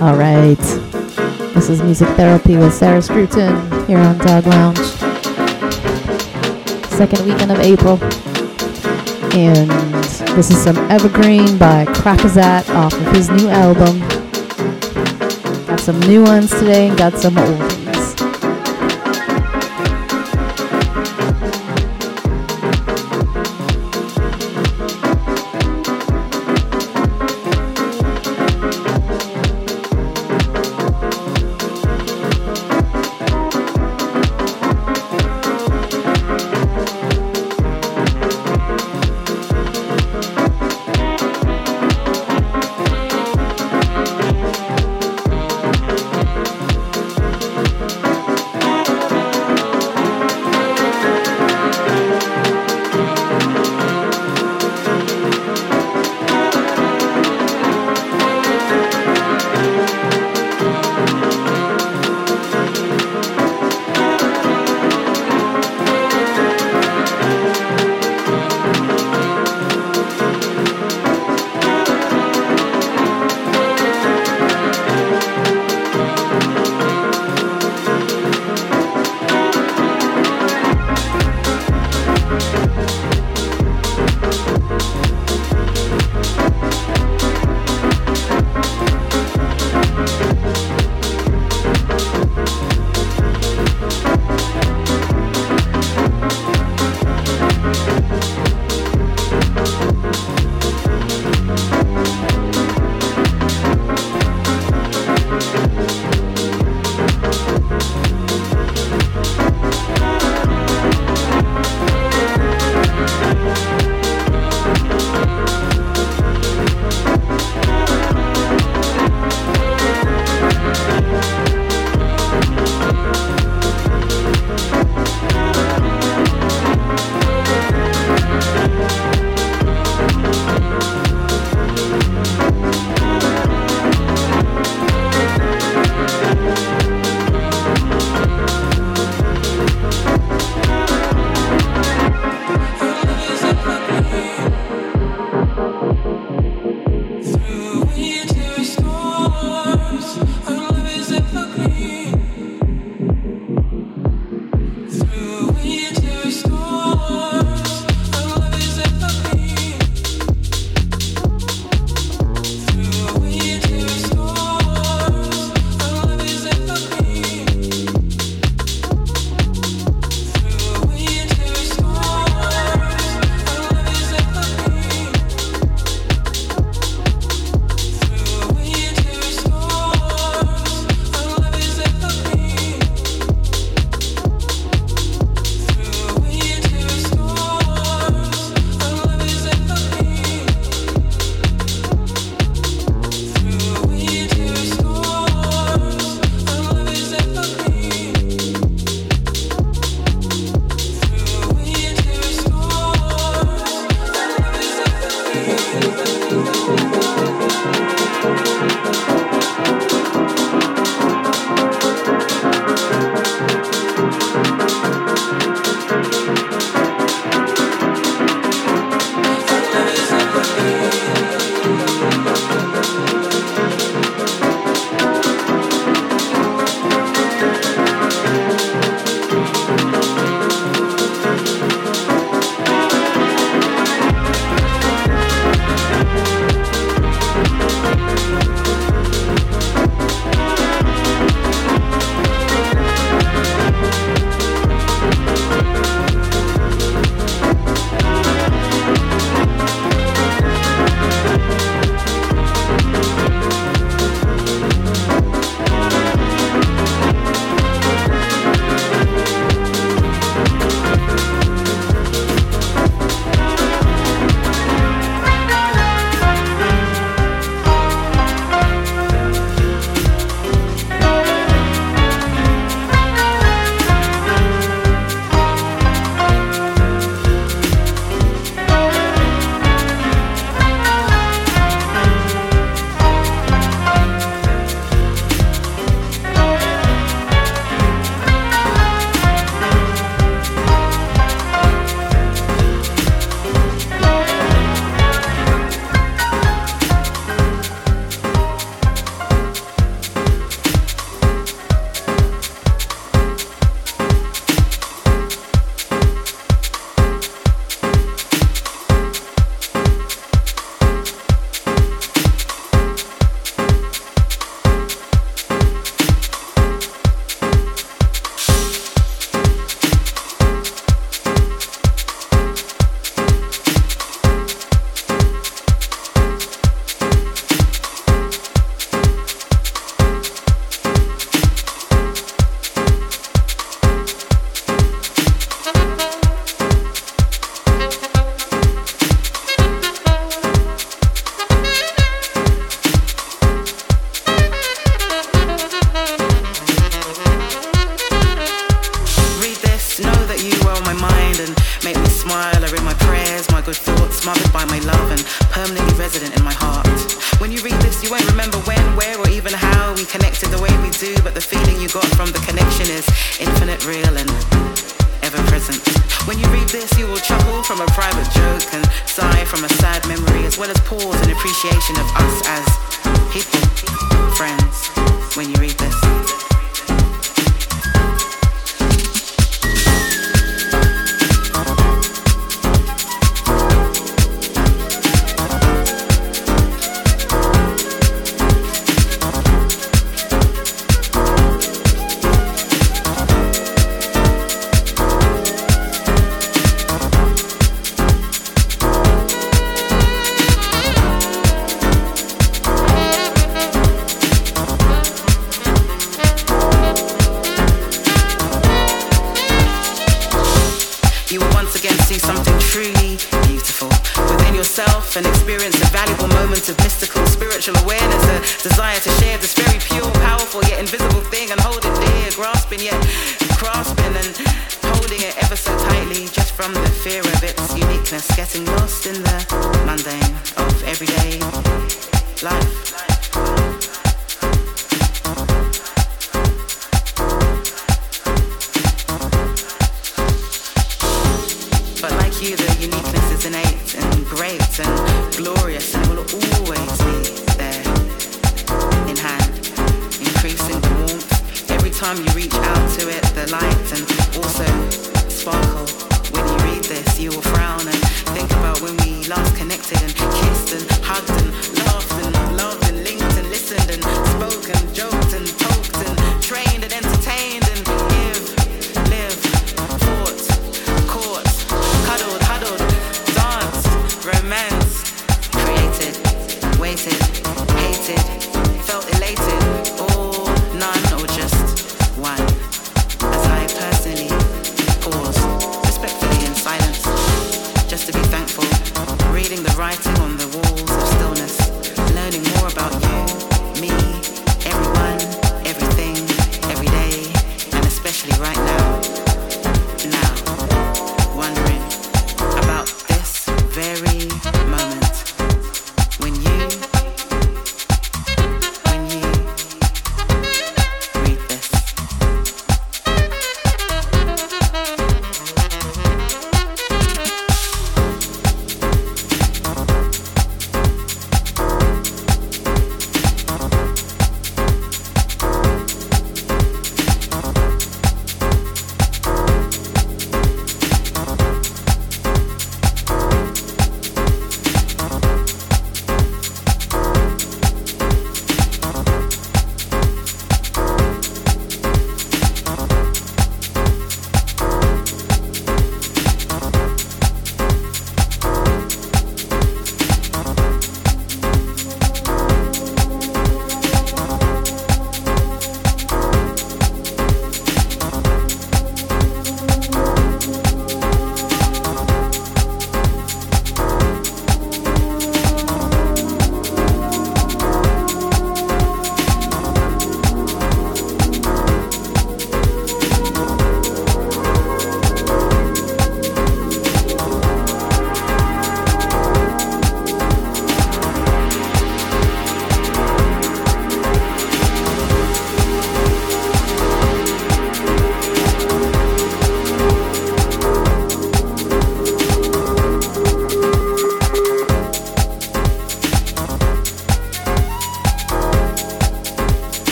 All right. This is Music Therapy with Sarah Scruton here on Dogglounge. Second weekend of April. And this is some Evergreen by Crackazat off of his new album. Got some new ones today and got some old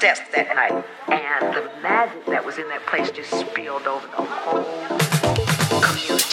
desk that night. And the magic that was in that place just spilled over the whole community.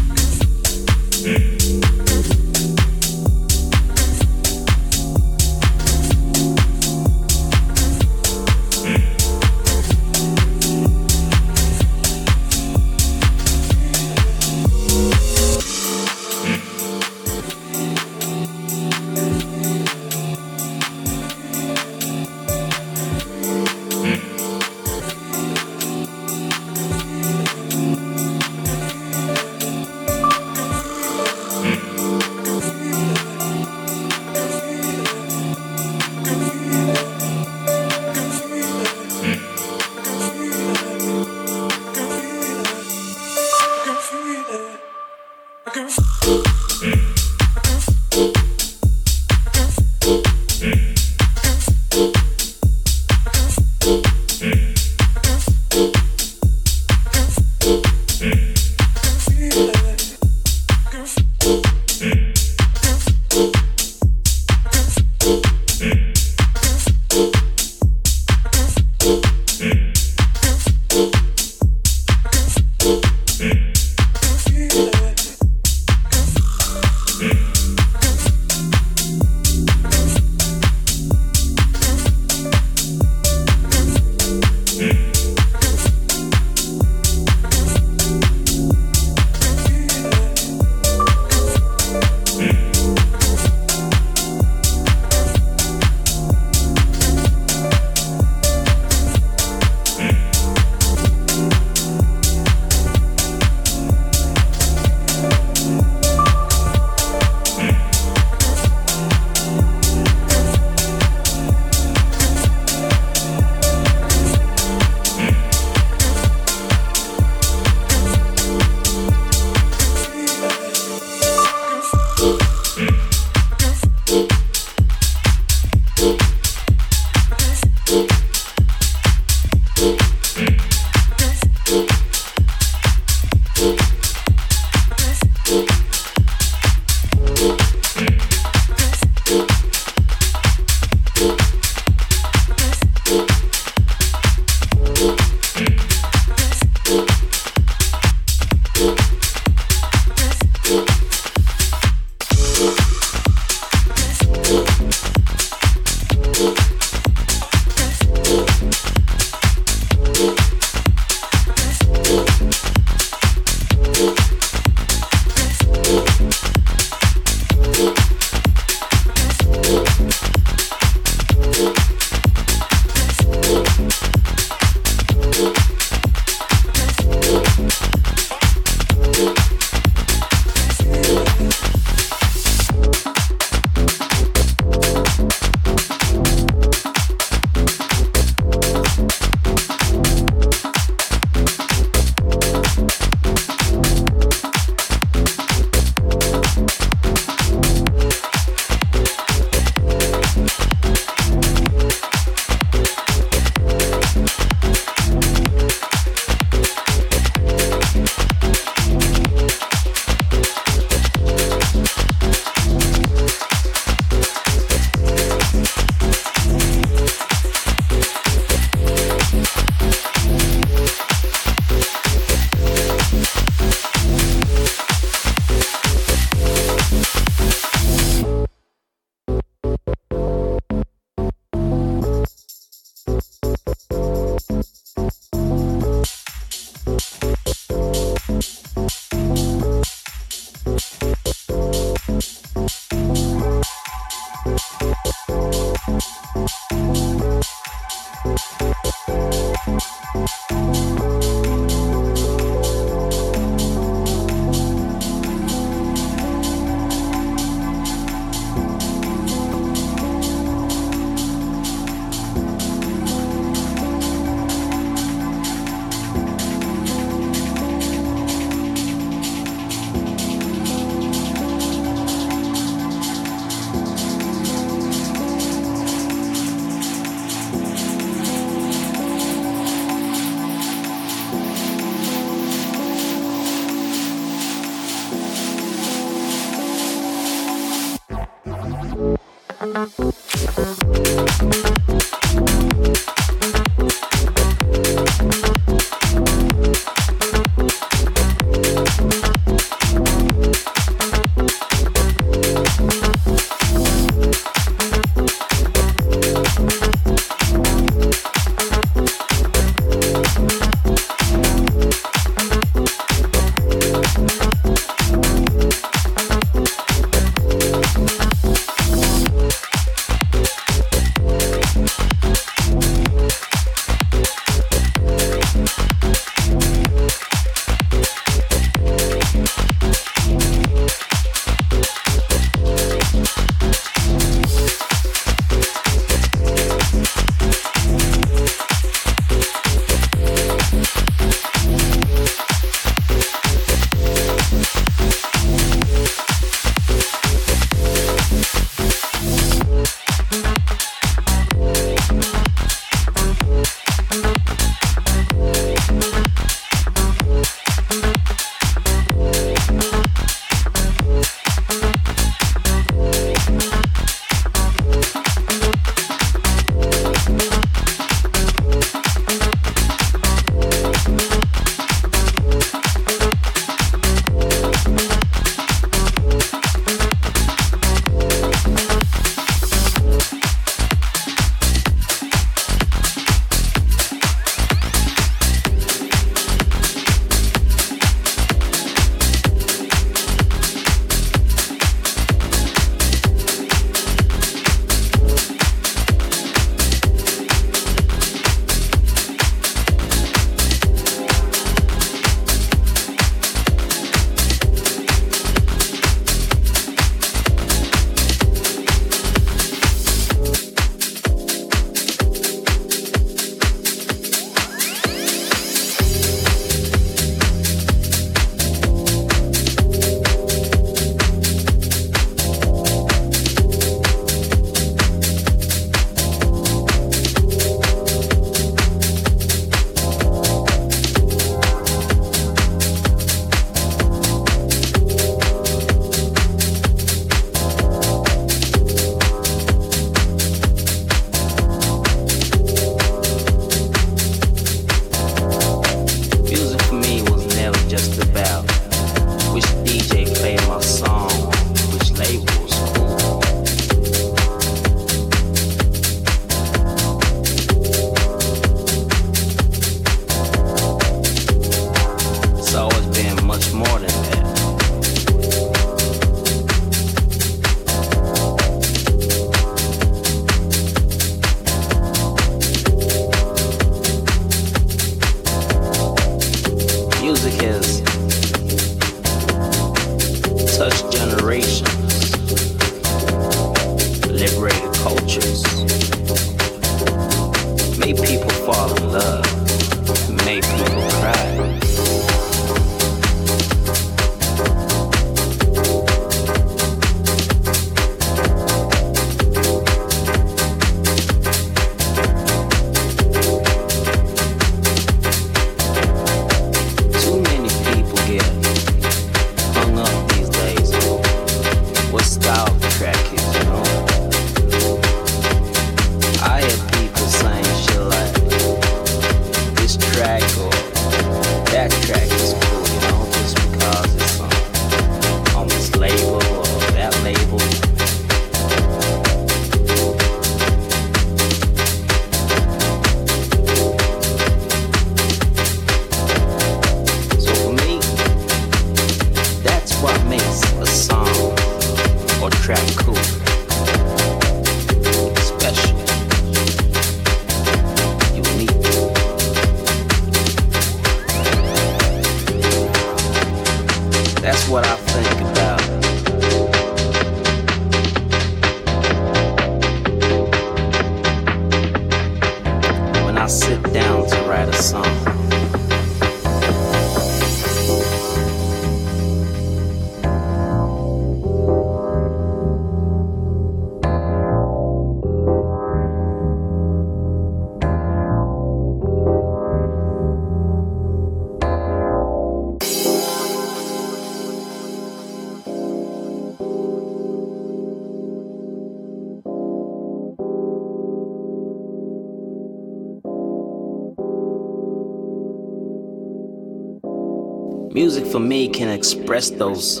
Music for me can express those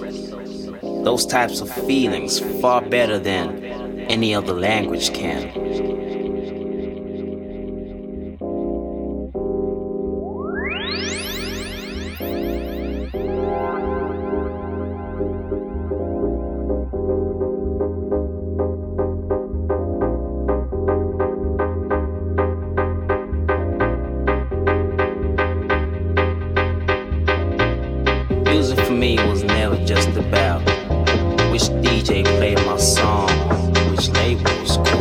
those types of feelings far better than any other language can. DJ played my song, which label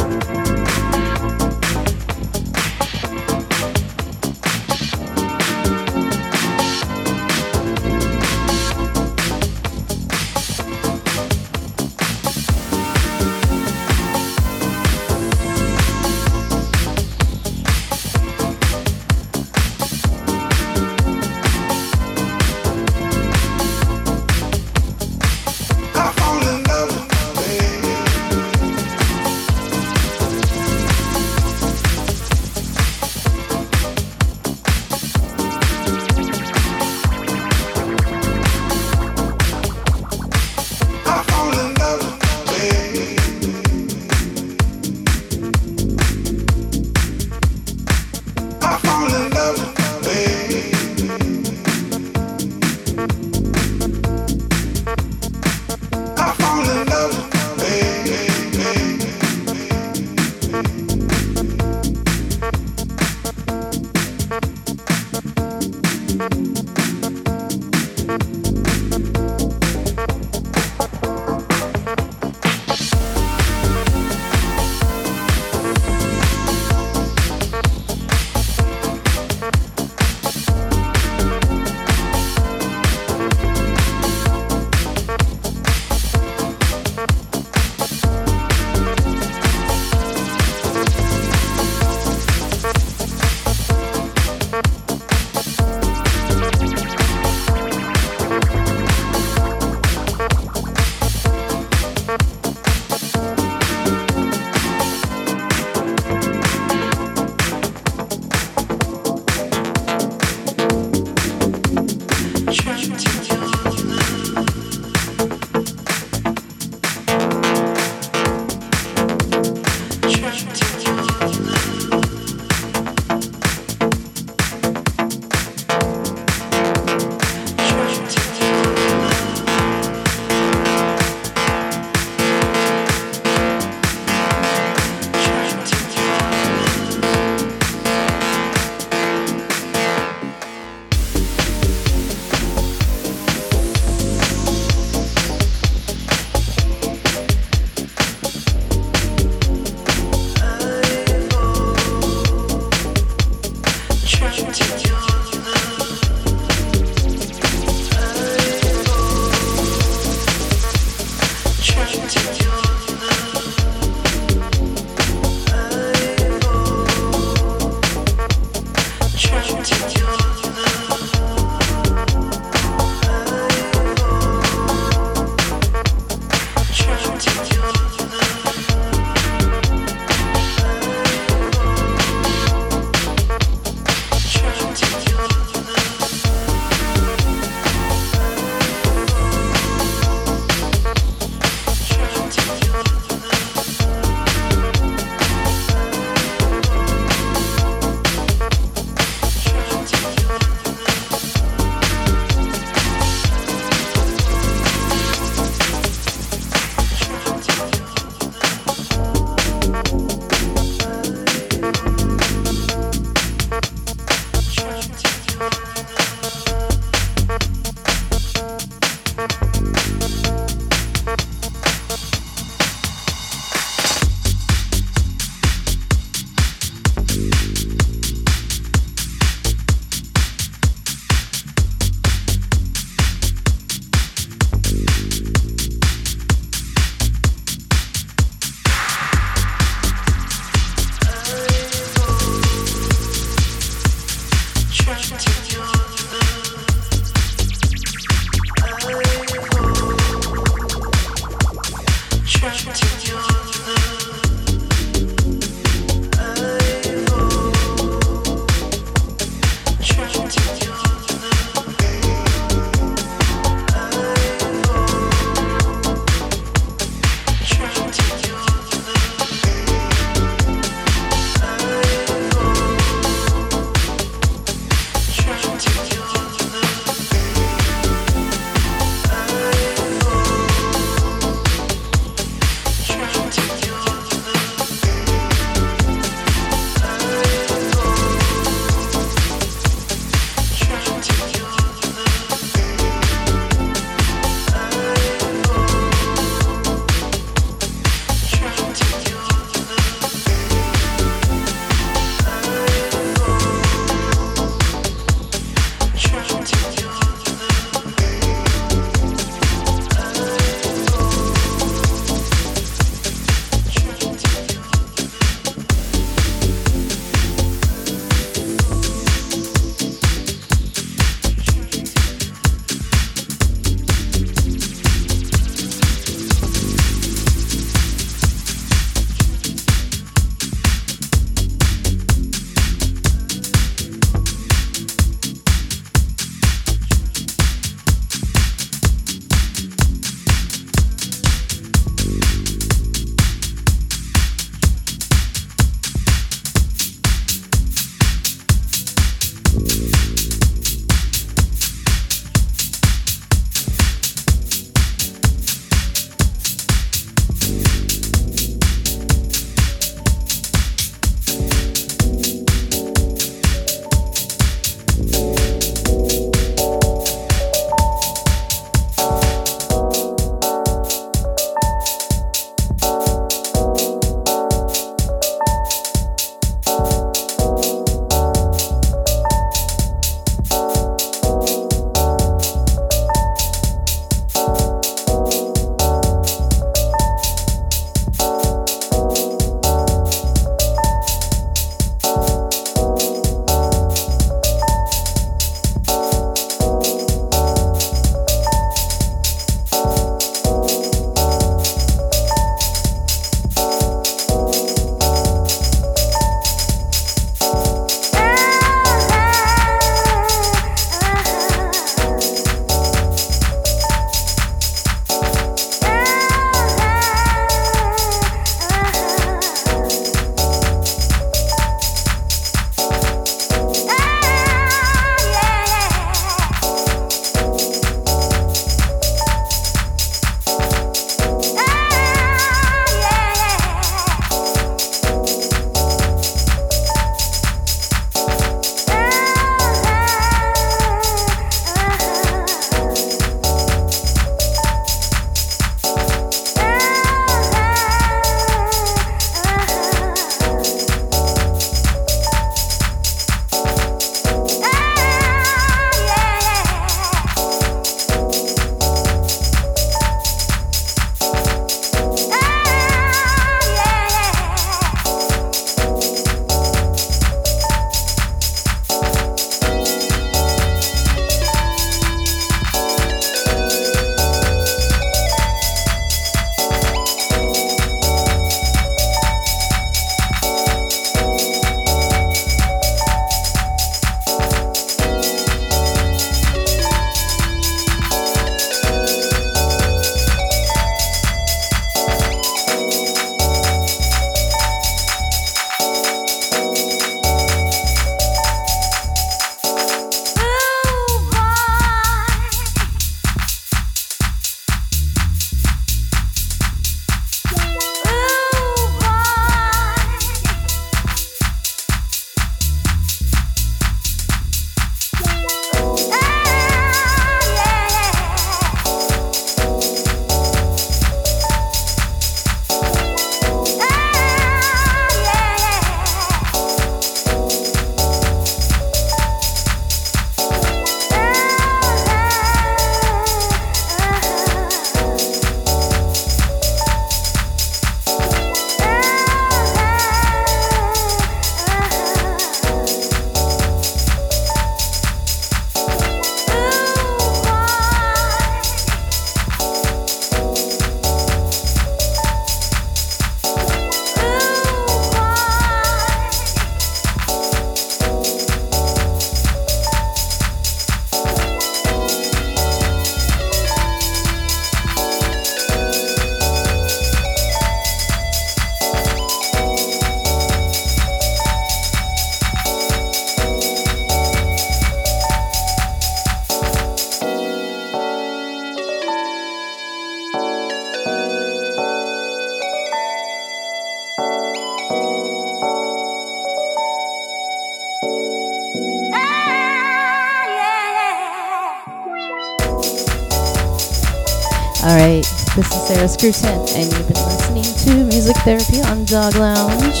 is Scruton, and you've been listening to Music Therapy on Dogglounge.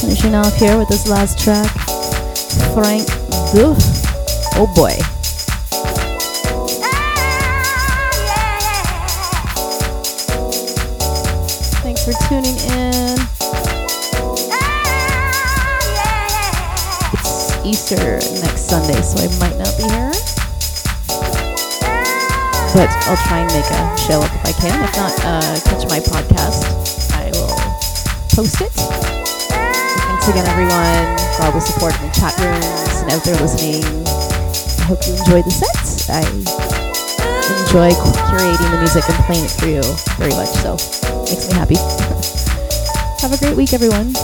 Finishing off here with this last track, Frank Duh. Oh boy. Thanks for tuning in. It's Easter next Sunday, so I might not be here. But I'll try and make a show up if I can. If not, uh, catch my podcast. I will post it. Thanks again, everyone, for all the support in the chat rooms and out there listening. I hope you enjoyed the set. I enjoy curating the music and playing it for you very much, so makes me happy. Have a great week, everyone.